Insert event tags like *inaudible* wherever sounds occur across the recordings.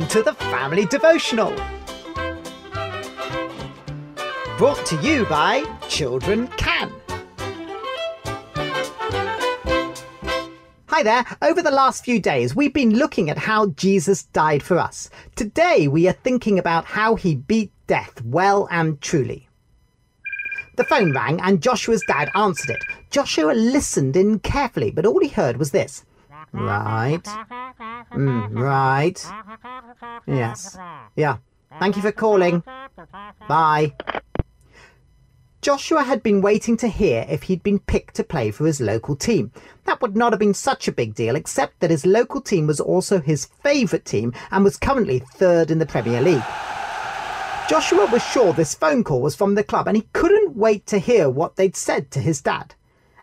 welcome to the Family Devotional. Brought to you by Children Can. Hi there. Over the last few days, we've been looking at how Jesus died for us. Today, we are thinking about how he beat death well and truly. The phone rang and Joshua's dad answered it. Joshua listened in carefully, but all he heard was this. Right. Mm, right. Yes. Yeah. Thank you for calling. Bye. Joshua had been waiting to hear if he'd been picked to play for his local team. That would not have been such a big deal, except that his local team was also his favourite team and was currently third in the Premier League. Joshua was sure this phone call was from the club and he couldn't wait to hear what they'd said to his dad.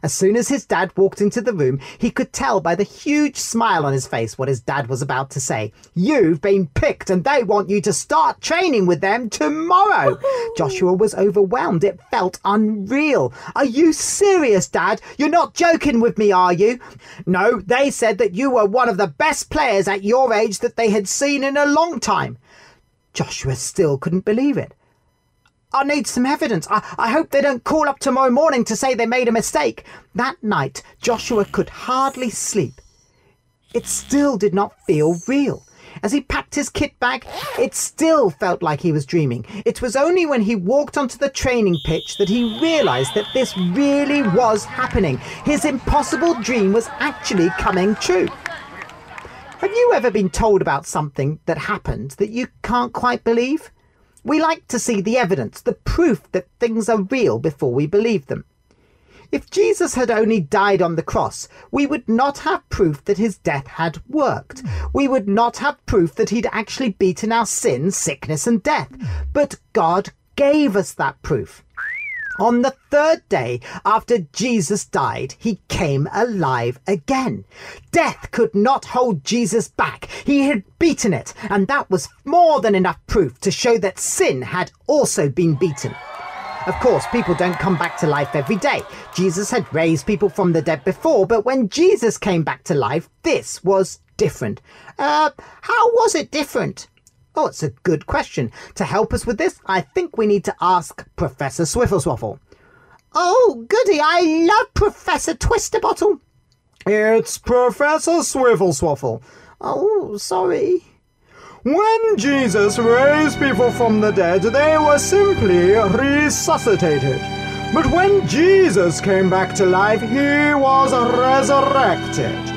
As soon as his dad walked into the room, he could tell by the huge smile on his face what his dad was about to say. You've been picked and they want you to start training with them tomorrow. *laughs* Joshua was overwhelmed. It felt unreal. Are you serious, Dad? You're not joking with me, are you? No, they said that you were one of the best players at your age that they had seen in a long time. Joshua still couldn't believe it. I need some evidence. I, I hope they don't call up tomorrow morning to say they made a mistake. That night, Joshua could hardly sleep. It still did not feel real. As he packed his kit bag, it still felt like he was dreaming. It was only when he walked onto the training pitch that he realised that this really was happening. His impossible dream was actually coming true. Have you ever been told about something that happened that you can't quite believe? We like to see the evidence, the proof that things are real before we believe them. If Jesus had only died on the cross, we would not have proof that his death had worked. We would not have proof that he'd actually beaten our sin, sickness, and death. But God gave us that proof. On the third day after Jesus died, he came alive again. Death could not hold Jesus back. He had beaten it, and that was more than enough proof to show that sin had also been beaten. Of course, people don't come back to life every day. Jesus had raised people from the dead before, but when Jesus came back to life, this was different. Uh, how was it different? Oh, it's a good question. To help us with this, I think we need to ask Professor Swiffleswaffle. Oh, goody, I love Professor Twisterbottle. It's Professor Swiffleswaffle. Oh, sorry. When Jesus raised people from the dead, they were simply resuscitated. But when Jesus came back to life, he was resurrected.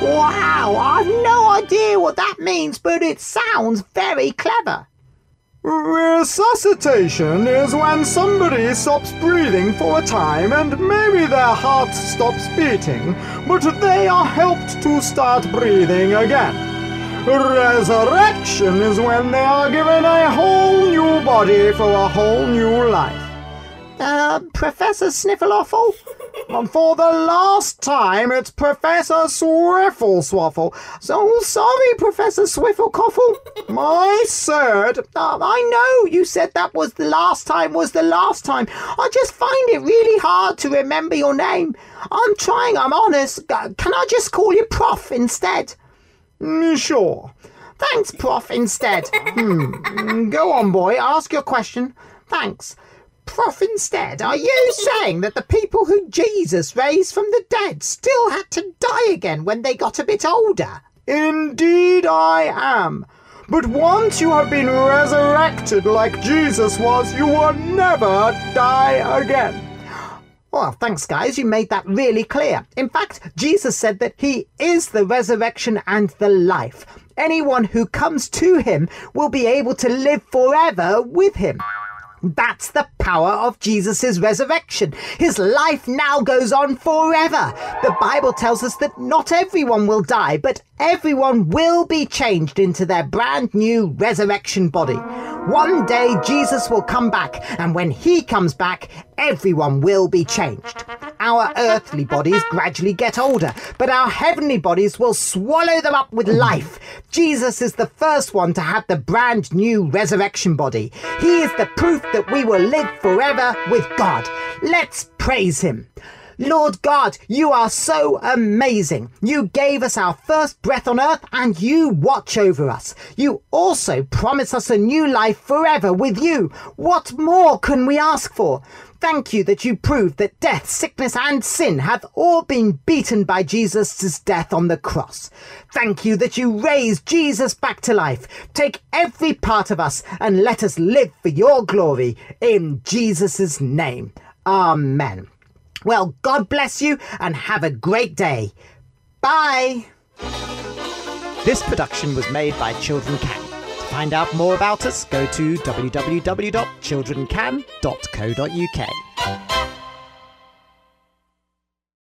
Wow, I've no idea what that means, but it sounds very clever. Resuscitation is when somebody stops breathing for a time and maybe their heart stops beating, but they are helped to start breathing again. Resurrection is when they are given a whole new body for a whole new life. Uh, Professor Sniffleoffle? For the last time, it's Professor Swiffleswaffle. So sorry, Professor Swifflecoffle. My third. Uh, I know you said that was the last time, was the last time. I just find it really hard to remember your name. I'm trying, I'm honest. Can I just call you Prof instead? Mm, sure. Thanks, Prof, instead. hmm. Go on, boy. Ask your question. Thanks. Prof, instead, are you saying that the people who Jesus raised from the dead still had to die again when they got a bit older? Indeed, I am. But once you have been resurrected like Jesus was, you will never die again. Well, thanks, guys. You made that really clear. In fact, Jesus said that He is the resurrection and the life. Anyone who comes to Him will be able to live forever with Him. That's the power of Jesus' resurrection. His life now goes on forever. The Bible tells us that not everyone will die, but everyone will be changed into their brand new resurrection body. One day Jesus will come back, and when he comes back, everyone will be changed. Our earthly bodies gradually get older, but our heavenly bodies will swallow them up with life. Jesus is the first one to have the brand new resurrection body. He is the proof that we will live forever with God. Let's praise him. Lord God, you are so amazing. You gave us our first breath on earth and you watch over us. You also promise us a new life forever with you. What more can we ask for? Thank you that you proved that death, sickness, and sin have all been beaten by Jesus' death on the cross. Thank you that you raised Jesus back to life. Take every part of us and let us live for your glory in Jesus' name. Amen. Well, God bless you and have a great day. Bye. This production was made by Children Can. To find out more about us, go to www.childrencan.co.uk.